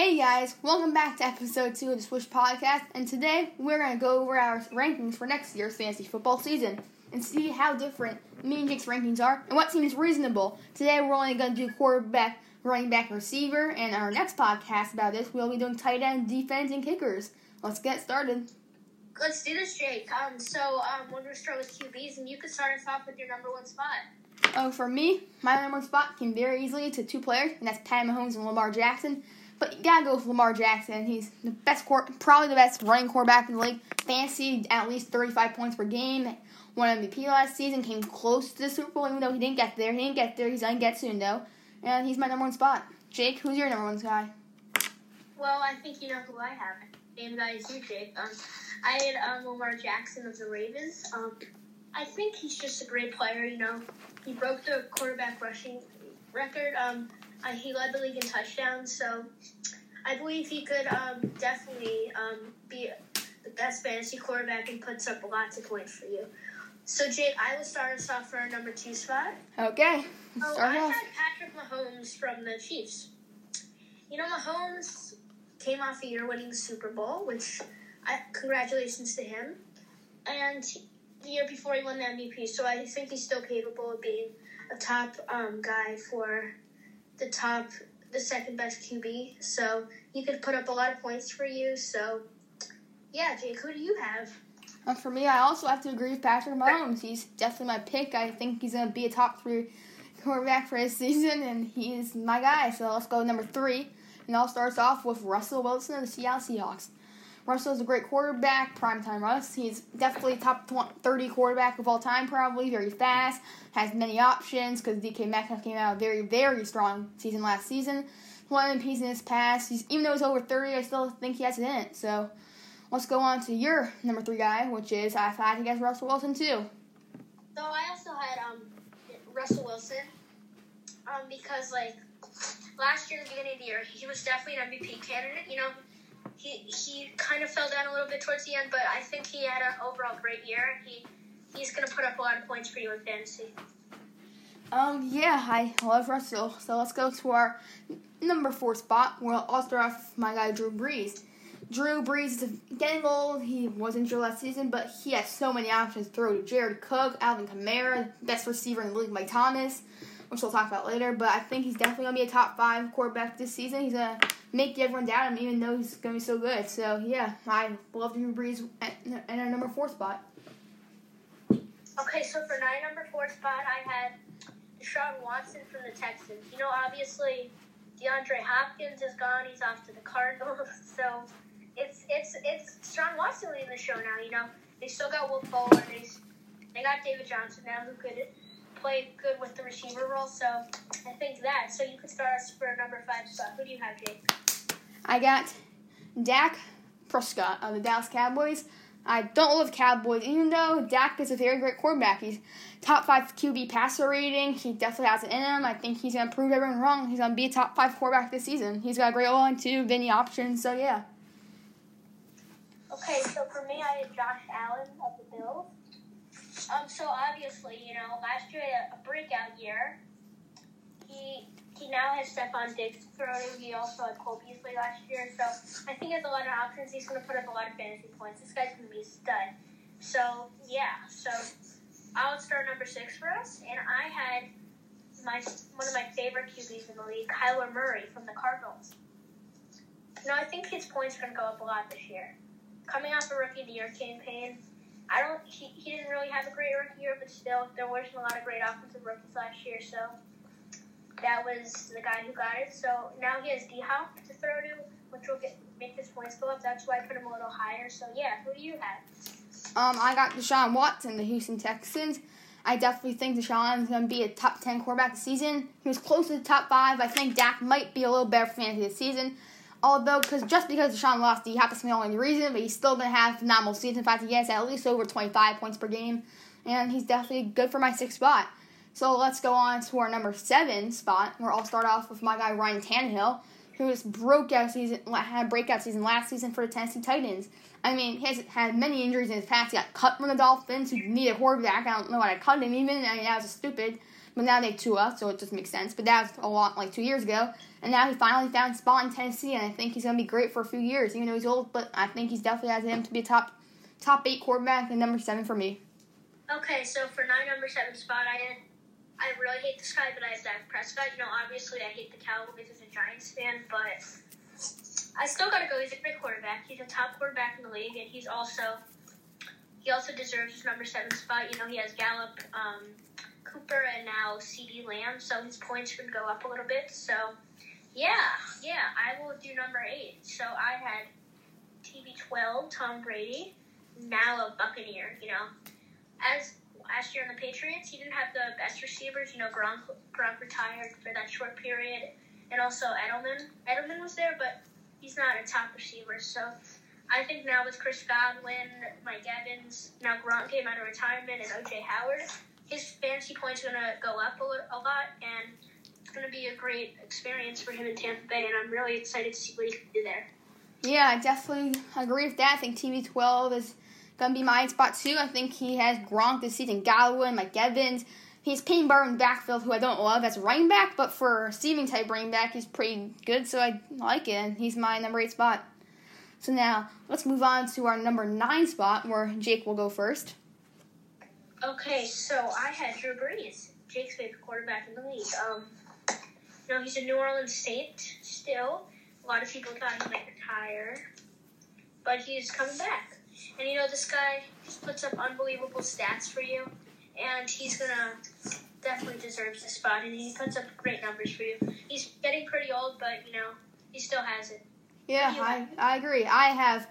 Hey guys, welcome back to episode 2 of the Swish Podcast, and today we're going to go over our rankings for next year's fantasy football season and see how different me and Jake's rankings are and what seems reasonable. Today we're only going to do quarterback, running back, receiver, and our next podcast about this we'll be doing tight end, defense, and kickers. Let's get started. Let's do this, Jake. Um, so um, we're going to start with QBs, and you can start us off with your number one spot. Oh, for me, my number one spot came very easily to two players, and that's Pat Mahomes and Lamar Jackson. But you gotta go with Lamar Jackson. He's the best, probably the best running quarterback in the league. Fancy at least 35 points per game. Won MVP last season. Came close to the Super Bowl, even though he didn't get there. He didn't get there. He's gonna get soon though. And he's my number one spot. Jake, who's your number one guy? Well, I think you know who I have. Same guy as you, Jake. Um, I had um, Lamar Jackson of the Ravens. Um, I think he's just a great player. You know, he broke the quarterback rushing record. Um, uh, he led the league in touchdowns, so I believe he could um, definitely um, be the best fantasy quarterback and puts up lots of points for you. So, Jake, I will start us off for our number two spot. Okay. Oh, I off. had Patrick Mahomes from the Chiefs. You know, Mahomes came off a year winning the Super Bowl, which I, congratulations to him. And the year before he won the MVP, so I think he's still capable of being a top um, guy for the top, the second best QB. So he could put up a lot of points for you. So yeah, Jake, who do you have? Uh, for me, I also have to agree with Patrick Mahomes. He's definitely my pick. I think he's going to be a top three quarterback for his season, and he's my guy. So let's go number three. And all starts off with Russell Wilson of the Seattle Seahawks. Russell's a great quarterback, primetime Russ. He's definitely top 20, 30 quarterback of all time, probably. Very fast, has many options because DK Metcalf came out a very, very strong season last season. One piece in his past. He's, even though he's over 30, I still think he has it in it. So let's go on to your number three guy, which is I had to Russell Wilson too. So I also had um, Russell Wilson um, because like last year, the beginning of the year, he was definitely an MVP candidate. You know, he he kind of fell down a little bit towards the end, but I think he had an overall great year. He he's gonna put up a lot of points for you in fantasy. Um, yeah, I love Russell. So let's go to our number four spot. Well, I'll start off my guy Drew Brees. Drew Brees is getting old. He wasn't injured last season, but he has so many options to throw to Jared Cook, Alvin Kamara, best receiver in the league, Mike Thomas, which we'll talk about later. But I think he's definitely gonna be a top five quarterback this season. He's gonna make everyone doubt him, even though he's to be so good. So, yeah, I love Drew Brees at our number four spot. Okay, so for my number four spot, I had Deshaun Watson from the Texans. You know, obviously, DeAndre Hopkins is gone. He's off to the Cardinals. So it's it's it's Deshaun Watson leading the show now. You know, they still got Will Fuller. They they got David Johnson now who could play good with the receiver role. So I think that. So you could start us for number five spot. Who do you have, Jake? I got Dak Prescott of the Dallas Cowboys. I don't love Cowboys, even though Dak is a very great quarterback. He's top five QB passer rating. He definitely has it in him. I think he's gonna prove everyone wrong. He's gonna be a top five quarterback this season. He's got a great line too, many options. So yeah. Okay, so for me, I had Josh Allen of the Bills. Um, so obviously, you know, last year a breakout year. He he now has Stefon Diggs throwing. He also had Cole Beasley last year. So I think he has a lot of options. He's going to put up a lot of fantasy points. This guy's going to be a stud. So, yeah. So I'll start number six for us. And I had my one of my favorite QBs in the league, Kyler Murray from the Cardinals. No, I think his points are going to go up a lot this year. Coming off a rookie of the year campaign, I don't. He, he didn't really have a great rookie year, but still, there wasn't a lot of great offensive rookies last year. So that was the guy who got it. So now he has D Hop to throw to, which will get make his points go up. That's why I put him a little higher. So yeah, who do you have? Um, I got Deshaun Watson, the Houston Texans. I definitely think Deshaun is going to be a top 10 quarterback this season. He was close to the top five. I think Dak might be a little better for fantasy this season. Although, because just because Deshaun lost, D Hop to the only reason, but he's still going to have phenomenal season. In fact, he has at least over 25 points per game. And he's definitely good for my sixth spot. So let's go on to our number seven spot, where I'll start off with my guy Ryan Tannehill, who has broke out season had a breakout season last season for the Tennessee Titans. I mean, he has had many injuries in his past. He got cut from the Dolphins, who needed a quarterback. I don't know why I cut him even. I mean, that was stupid. But now they have Tua, so it just makes sense. But that was a lot like two years ago, and now he finally found a spot in Tennessee, and I think he's gonna be great for a few years. Even though he's old, but I think he's definitely has him to be a top top eight quarterback and number seven for me. Okay, so for my number seven spot, I had I really hate this guy, but I have Dak Prescott. You know, obviously I hate the Cowboys as a Giants fan, but I still gotta go. He's a great quarterback. He's a top quarterback in the league, and he's also he also deserves his number seven spot. You know, he has Gallup, um, Cooper, and now CeeDee Lamb, so his points would go up a little bit. So, yeah, yeah, I will do number eight. So I had TB12, Tom Brady, now a Buccaneer. You know, as last year on the Patriots, he didn't have the best receivers. You know, Gronk, Gronk retired for that short period, and also Edelman. Edelman was there, but he's not a top receiver. So I think now with Chris Godwin, Mike Evans, now Gronk came out of retirement, and OJ Howard, his fantasy points are going to go up a, a lot, and it's going to be a great experience for him in Tampa Bay, and I'm really excited to see what he can do there. Yeah, I definitely agree with that. I think TB12 is going to be my spot too. I think he has Gronk this season, Godwin, Mike Evans. He's Payne Barton backfield, who I don't love as a running back, but for receiving type running back, he's pretty good, so I like it, and he's my number eight spot. So now let's move on to our number nine spot, where Jake will go first. Okay, so I had Drew Brees, Jake's favorite quarterback in the league. Um, you know, he's a New Orleans Saint still. A lot of people thought he might retire, but he's coming back. And you know, this guy just puts up unbelievable stats for you, and he's gonna definitely deserves the spot, and he puts up great numbers for you. He's getting pretty old, but you know, he still has it. Yeah, I, I agree. I have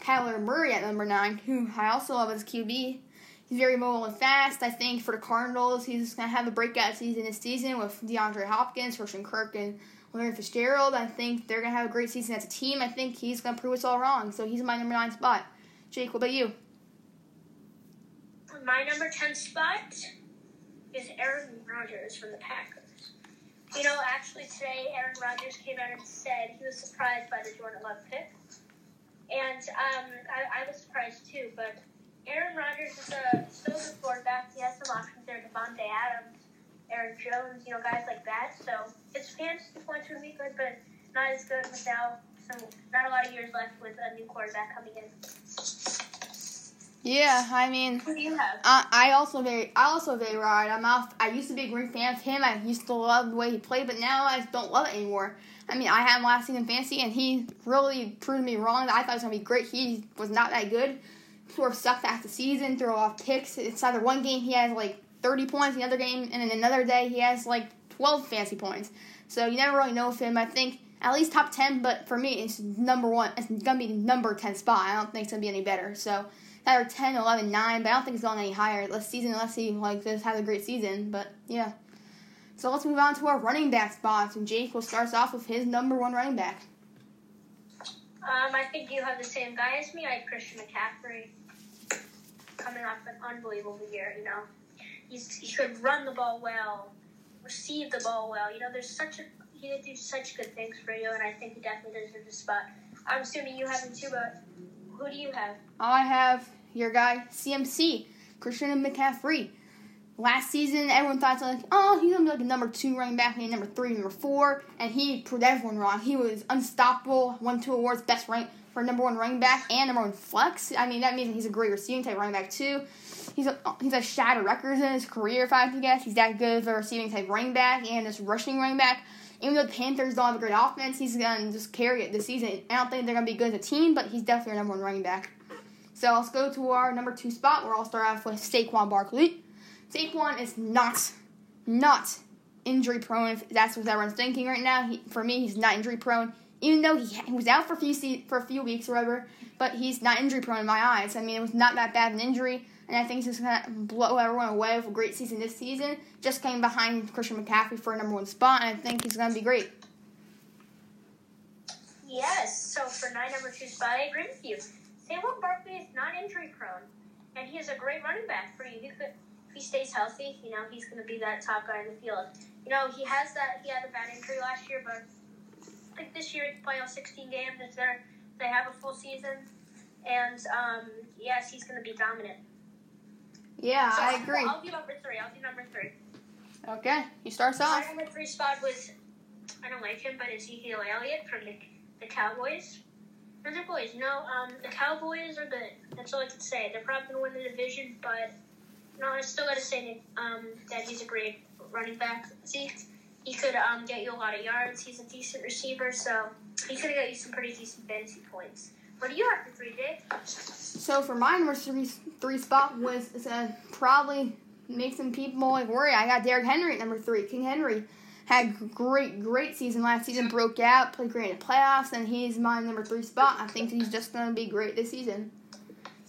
Kyler Murray at number nine, who I also love as QB. He's very mobile and fast. I think for the Cardinals, he's going to have a breakout season this season with DeAndre Hopkins, Christian Kirk, and Larry Fitzgerald. I think they're going to have a great season as a team. I think he's going to prove us all wrong. So he's my number nine spot. Jake, what about you? My number 10 spot is Aaron Rodgers from the Packers. You know, actually today, Aaron Rodgers came out and said he was surprised by the Jordan Love pick. And um, I, I was surprised too, but Aaron Rodgers is a so good quarterback. He has some options there, Davante Adams, Aaron Jones, you know, guys like that. So his fantasy points would be good, but not as good without some, not a lot of years left with a new quarterback coming in. Yeah, I mean, Who do you have? I, I also very, I also very right. I'm off. I used to be a great fan of him. I used to love the way he played, but now I don't love it anymore. I mean, I had him last season fantasy, and he really proved me wrong. I thought he was gonna be great. He was not that good. Sort of sucked after the season, throw off picks. It's either one game he has like 30 points, the other game, and then another day he has like 12 fancy points. So you never really know with him. I think at least top 10, but for me, it's number one. It's gonna be number 10 spot. I don't think it's gonna be any better. So either 10, 11, 9, but I don't think it's going any higher this season unless he like just has a great season. But yeah. So let's move on to our running back spots, and Jake will start off with his number one running back. Um, I think you have the same guy as me. I had Christian McCaffrey coming off an unbelievable year. You know, he's he could run the ball well, receive the ball well. You know, there's such a he did do such good things for you, and I think he definitely deserves a spot. I'm assuming you have him too, but who do you have? I have your guy CMC, Christian McCaffrey. Last season, everyone thought like, oh, he's gonna be like a number two running back, maybe number three, number four, and he proved everyone wrong. He was unstoppable, won two awards, best rank for number one running back and number one flex. I mean, that means he's a great receiving type running back too. He's a, he's a shattered records in his career, if I have to guess. He's that good of a receiving type running back and this rushing running back. Even though the Panthers don't have a great offense, he's gonna just carry it this season. I don't think they're gonna be good as a team, but he's definitely our number one running back. So let's go to our number two spot, where I'll start off with Saquon Barkley. Saquon is not, not injury prone. If that's what everyone's thinking right now. He, for me, he's not injury prone. Even though he, he was out for a few se- for a few weeks or whatever, but he's not injury prone in my eyes. I mean, it was not that bad an injury, and I think he's just gonna blow everyone away with a great season this season. Just came behind Christian McCaffrey for a number one spot, and I think he's gonna be great. Yes. So for my number two spot, I agree with you. Saquon Barkley is not injury prone, and he is a great running back for you. He could, if he stays healthy, you know, he's going to be that top guy in the field. You know, he has that. He had a bad injury last year, but I think this year he can play all 16 games. It's there. They have a full season, and um, yes, he's going to be dominant. Yeah, So I agree. I'll do number three. I'll do number three. Okay, he starts off. My number three spot was, I don't like him, but Ezekiel Elliott from the, the Cowboys. And the boys, no, um, the Cowboys are good. That's all I can say. They're probably going to win the division, but no, I still got to say um, that he's a great running back. See, he could um, get you a lot of yards. He's a decent receiver, so he could get you some pretty decent fantasy points. What do you have for three, Jake? So for my number three, three spot was uh, probably make some people like worry. I got Derrick Henry at number three. King Henry had great, great season last season. Broke out, played great in the playoffs, and he's my number three spot. I think he's just gonna be great this season.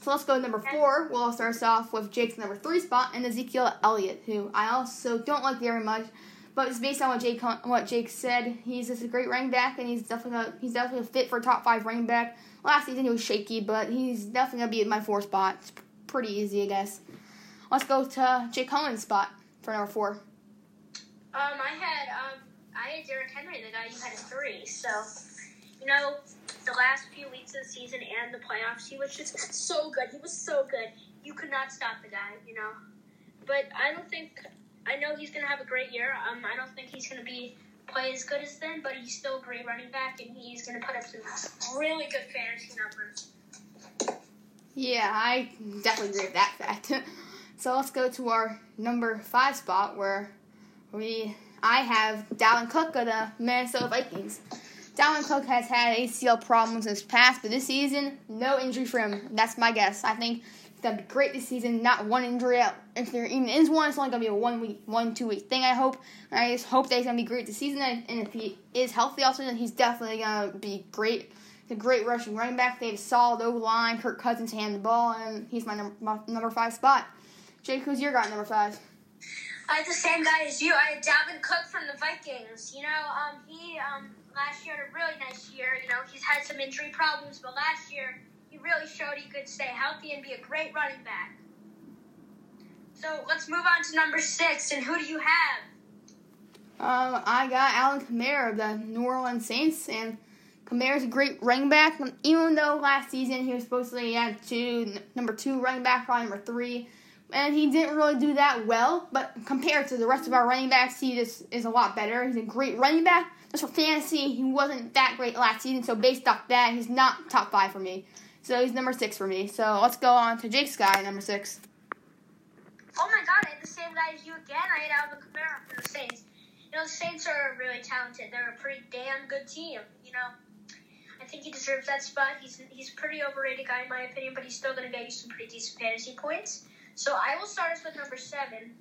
So let's go to number four. We'll start us off with Jake's number three spot and Ezekiel Elliott, who I also don't like very much. But it's based on what Jake what Jake said. He's just a great running back, and he's definitely a, he's definitely a fit for a top five running back. Last season he was shaky, but he's definitely gonna be in my four spot. It's pretty easy, I guess. Let's go to Jake Cohen's spot for number four. Um, I had um, I had Derrick Henry, the guy you had at three. So, you know, the last few weeks of the season and the playoffs, he was just so good. He was so good. You could not stop the guy, you know. But I don't think I know he's gonna have a great year. Um, I don't think he's gonna be play as good as then, but he's still a great running back, and he's gonna put up some really good fantasy numbers. Yeah, I definitely agree with that fact. so let's go to our number five spot where we I have Dalvin Cook of the Minnesota Vikings. Dalvin Cook has had ACL problems in his past, but this season, no injury for him. That's my guess. I think he's gonna be great this season. Not one injury out. If there even is one, it's only gonna be a one week, one two week thing. I hope. I just hope that he's gonna be great this season. And if he is healthy, also, then he's definitely gonna be great. A great rushing running back. They have solid O line. Kirk Cousins hand the ball, and he's my number, my number five spot. Jake, who's your guy number five? I had the same guy as you. I had Dalvin Cook from the Vikings. You know, um, he um, last year had a really nice year. You know, he's had some injury problems, but last year he really showed he could stay healthy and be a great running back. So let's move on to number six. And who do you have? Um, I got Alvin Kamara of the New Orleans Saints, and Kamara's a great running back. Even though last season he was supposedly at two, number two running back, probably number three and he didn't really do that well. But compared to the rest of our running backs, he just is a lot better. He's a great running back. Just for fantasy, he wasn't that great last season, so based off that, he's not top five for me. So he's number six for me. So let's go on to Jake's guy, number six. Oh my God, I had the same guy as you again. I had Alvin Kamara for the Saints. You know, the Saints are really talented. They're a pretty damn good team. You know, I think he deserves that spot. He's he's a pretty overrated guy in my opinion, but he's still going to get you some pretty decent fantasy points. So I will start us with number seven.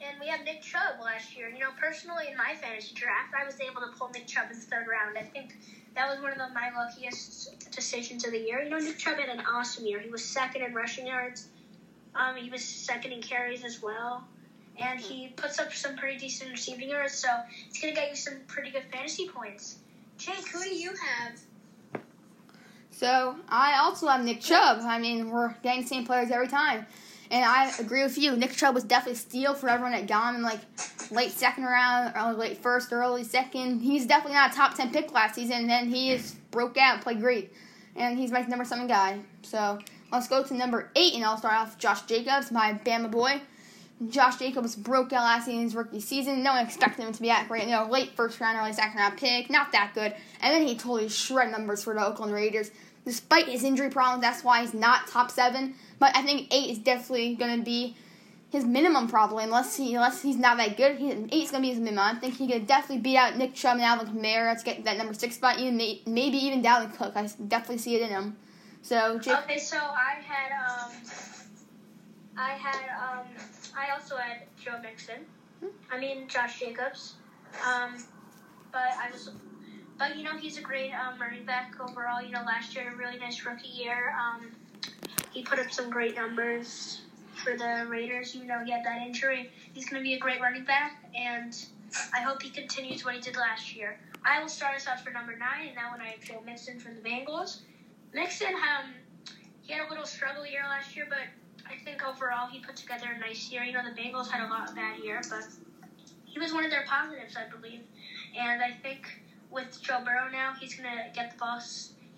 And we have Nick Chubb last year. You know, personally, in my fantasy draft, I was able to pull Nick Chubb in the third round. I think that was one of the, my luckiest decisions of the year. You know, Nick Chubb had an awesome year. He was second in rushing yards. Um, he was second in carries as well. And he puts up some pretty decent receiving yards, so it's going to get you some pretty good fantasy points. Jake, who do you have? So I also have Nick Chubb. I mean, we're getting the same players every time. And I agree with you. Nick Chubb was definitely steal for everyone that got him in like late second round, or late first, early second. He's definitely not a top ten pick last season. And then he is broke out, played great, and he's my number seven guy. So let's go to number eight, and I'll start off Josh Jacobs, my Bama boy. Josh Jacobs broke out last season's rookie season. No one expected him to be that great. You know, late first round, early second round pick, not that good. And then he totally shred numbers for the Oakland Raiders despite his injury problems. That's why he's not top seven. But I think eight is definitely going to be his minimum probably, unless he unless he's not that good. He, eight's going to be his minimum. I think he could definitely beat out Nick Chubb and Alvin Kamara to get that number six spot. Even maybe even Dalvin Cook. I definitely see it in him. So Jake, okay, so I had um, I had um, I also had Joe Mixon. Hmm? I mean Josh Jacobs. Um, but I was but you know he's a great um, running back overall. You know last year a really nice rookie year. Um, he put up some great numbers for the Raiders. You know he had that injury. He's going to be a great running back, and I hope he continues what he did last year. I will start us out for number nine, and that one I have Joe Mixon from the Bengals. Mixon, um, he had a little struggle year last year, but I think overall he put together a nice year. You know the Bengals had a lot of bad year, but he was one of their positives, I believe, and I think with Joe Burrow now, he's going to get the ball.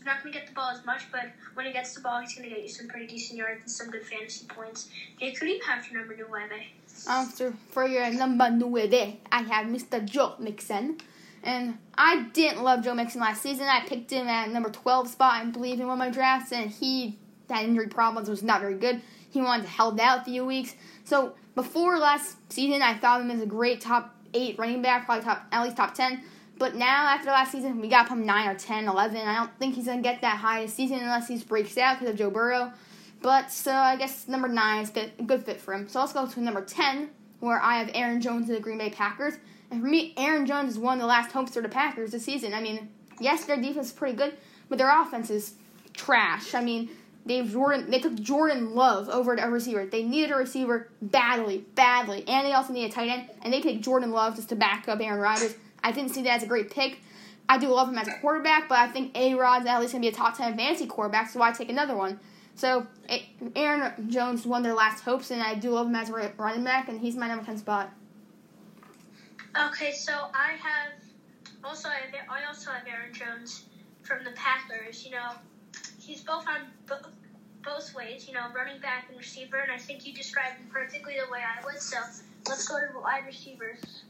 He's not going to get the ball as much, but when he gets the ball, he's going to get you some pretty decent yards and some good fantasy points. Hey, who do you have for number new Webe? Um, for your number nueve, I have Mr. Joe Mixon. And I didn't love Joe Mixon last season. I picked him at number 12 spot and believe in one of my drafts, and he had injury problems, was not very good. He wanted to held out a few weeks. So before last season, I thought him as a great top eight running back, probably top at least top 10. But now, after last season, we got him 9 or 10, 11. I don't think he's going to get that high this season unless he breaks out because of Joe Burrow. But so I guess number 9 is a good fit for him. So let's go to number 10, where I have Aaron Jones of the Green Bay Packers. And for me, Aaron Jones is one of the last hopes for the Packers this season. I mean, yes, their defense is pretty good, but their offense is trash. I mean, they Jordan they took Jordan Love over a receiver. They needed a receiver badly, badly, and they also need a tight end, and they take Jordan Love just to back up Aaron Rodgers. I didn't see that as a great pick. I do love him as a quarterback, but I think A Rod's at least gonna be a top ten fantasy quarterback, so I take another one. So Aaron Jones won their last hopes, and I do love him as a running back, and he's my number ten spot. Okay, so I have also I, also have Aaron Jones from the Packers. You know, he's both on bo- both ways. You know, running back and receiver, and I think you described him perfectly the way I would. So let's go to wide receivers.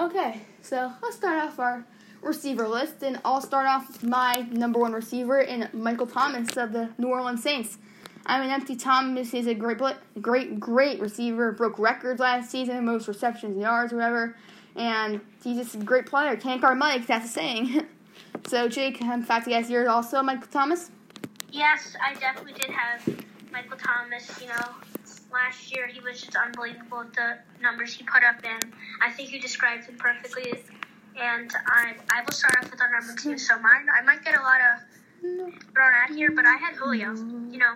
Okay, so let's start off our receiver list, and I'll start off with my number one receiver in Michael Thomas of the New Orleans Saints. I mean, Empty Thomas is a great, great, great receiver. Broke records last season, most receptions, yards, whatever. And he's just a great player. Can't guard Mike, that's a saying. so, Jake, in fact, you guys yours also Michael Thomas? Yes, I definitely did have Michael Thomas. You know, last year he was just unbelievable with the numbers he put up, and I think you described him perfectly. And I, I will start off with our number two. So mine, I might get a lot of thrown out here, but I had Julio. You know,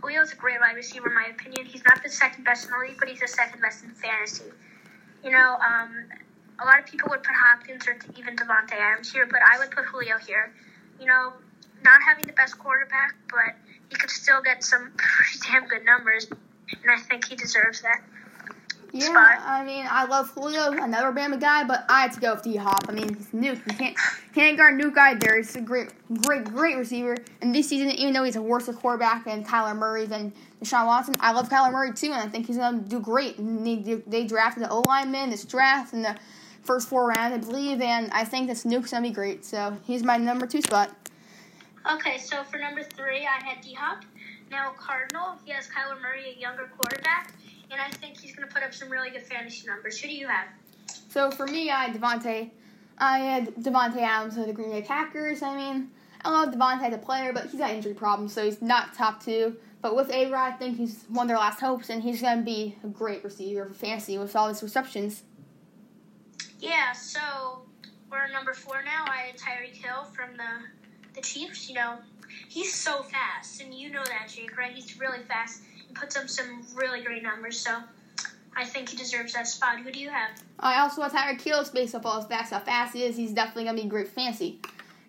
Julio's a great wide receiver, in my opinion. He's not the second best in the league, but he's the second best in fantasy. You know, um, a lot of people would put Hopkins or even Davante Adams here, but I would put Julio here. You know, not having the best quarterback, but he could still get some pretty damn good numbers, and I think he deserves that. Yeah, spot. I mean, I love Julio, another Bama guy, but I had to go with D Hop. I mean, he's Nuk. You can't can't guard Nuk either. He's a great, great, great receiver. And this season, even though he's a worse quarterback than Kyler Murray than Deshaun Watson, I love Kyler Murray too, and I think he's gonna do great. And they they drafted the O lineman this draft in the first four rounds, I believe, and I think this Nuk's gonna be great. So he's my number two spot. Okay, so for number three, I had D Hop. Now Cardinal, he has Kyler Murray, a younger quarterback and I think he's going to put up some really good fantasy numbers. Who do you have? So for me, I had Davante. I had Davante Adams of the Green Bay Packers. I mean, I love Davante as a player, but he's got injury problems, so he's not top two. But with A Rod, I think he's one of their last hopes, and he's going to be a great receiver for fantasy with all his receptions. Yeah, so we're number four now. I had Tyreek Hill from the the Chiefs. You know, he's so fast, and you know that, Jake, right? He's really fast and puts up some really great numbers. So I think he deserves that spot. Who do you have? I also have Tyreek Hill based off all his facts, how fast he is. He's definitely going to be great fancy.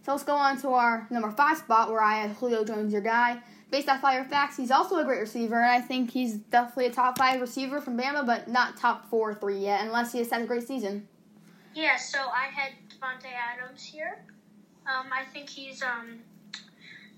So let's go on to our number five spot where I have Julio Jones, your guy. Based off all your facts, he's also a great receiver, and I think he's definitely a top five receiver from Bama, but not top four or three yet, unless he has had a great season. Yeah, so I had Davante Adams here. Um, I think he's um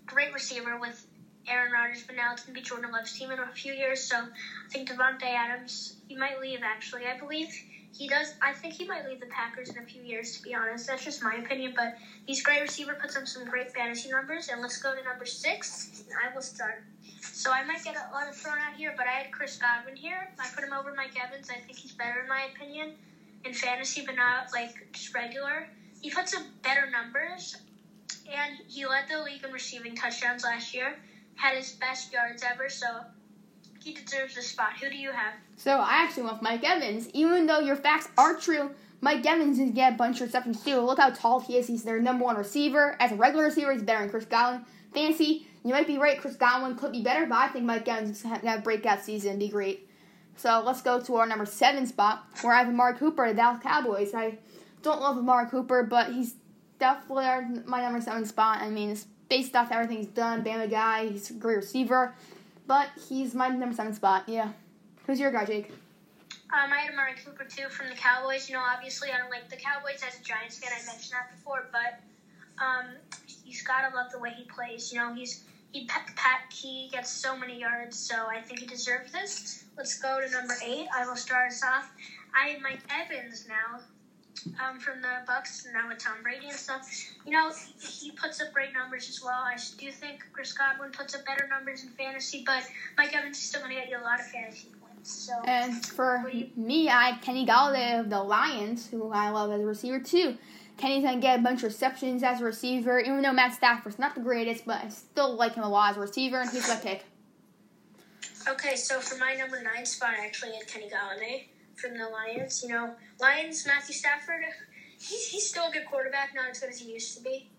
great receiver with Aaron Rodgers, but now it's going to be Jordan Love's team in a few years. So I think Davante Adams, he might leave, actually. I believe he does. I think he might leave the Packers in a few years, to be honest. That's just my opinion. But he's a great receiver, puts up some great fantasy numbers. And let's go to number six. I will start. So I might get a lot of thrown out here, but I had Chris Godwin here. I put him over Mike Evans. I think he's better, in my opinion, in fantasy, but not like just regular. He puts up better numbers, and he led the league in receiving touchdowns last year had his best yards ever, so he deserves a spot. Who do you have? So I actually with Mike Evans. Even though your facts are true, Mike Evans did get a bunch of receptions too. Look how tall he is. He's their number one receiver. As a regular receiver, he's better than Chris Godwin. Fancy, you might be right. Chris Godwin could be better, but I think Mike Evans is going to have a breakout season and be great. So let's go to our number seven spot, where I have Amari Cooper, the Dallas Cowboys. I don't love Amari Cooper, but he's definitely my number seven spot. I mean, it's based off everything he's done, Bama guy, he's a great receiver. But he's my number seven spot, yeah. Who's your guy, Jake? Um, I had Amari Cooper too from the Cowboys. You know, obviously I don't like the Cowboys as a Giants fan. I mentioned that before, but um, he's gotta love the way he plays. You know, he's he pat, he gets so many yards, so I think he deserves this. Let's go to number eight. I will start us off. I have Mike Evans now. Um, from the Bucks and now with Tom Brady and stuff. You know, he puts up great numbers as well. I do think Chris Godwin puts up better numbers in fantasy, but Mike Evans is still going to get you a lot of fantasy points. So, and for me, I had Kenny Golladay of the Lions, who I love as a receiver too. Kenny's gonna get a bunch of receptions as a receiver, even though Matt Stafford's not the greatest, but I still like him a lot as a receiver, and he's my pick. Okay, so for my number nine spot, I actually had Kenny Golladay from the Lions. You know, Lions, Matthew Stafford, he's, he's still a good quarterback, not as good as he used to be.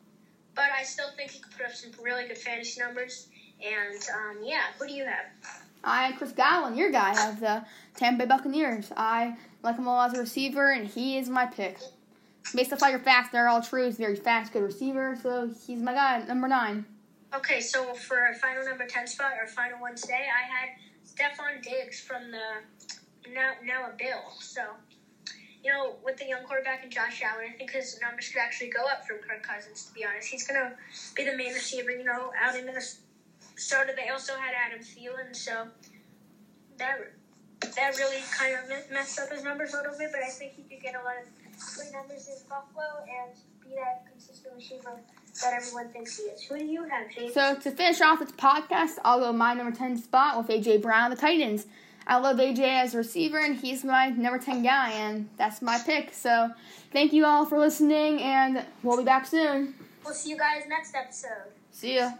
But I still think he could put up some really good fantasy numbers. And um, yeah, who do you have? I Chris Godwin, your guy of the Tampa Bay Buccaneers. I like him a lot as a receiver, and he is my pick. Based off all your facts, they're all true. He's a very fast, good receiver, so he's my guy, number nine. Okay, so for our final number 10 spot, our final one today, I had Stefon Diggs from the now, now a Bill. So, you know, with the young quarterback and Josh Allen, I think his numbers could actually go up from Kirk Cousins, to be honest. He's to be the main receiver, you know, out in the starter. They also had Adam Thielen, so that that really kind of messed up his numbers a little bit, but I think he could get a lot of great numbers in Buffalo and be that consistent receiver that everyone thinks he is. Who do you have, James? So to finish off this podcast, I'll go my number 10 spot with A.J. Brown, the Titans. I love AJ as a receiver, and he's my number 10 guy, and that's my pick. So thank you all for listening, and we'll be back soon. We'll see you guys next episode. See ya.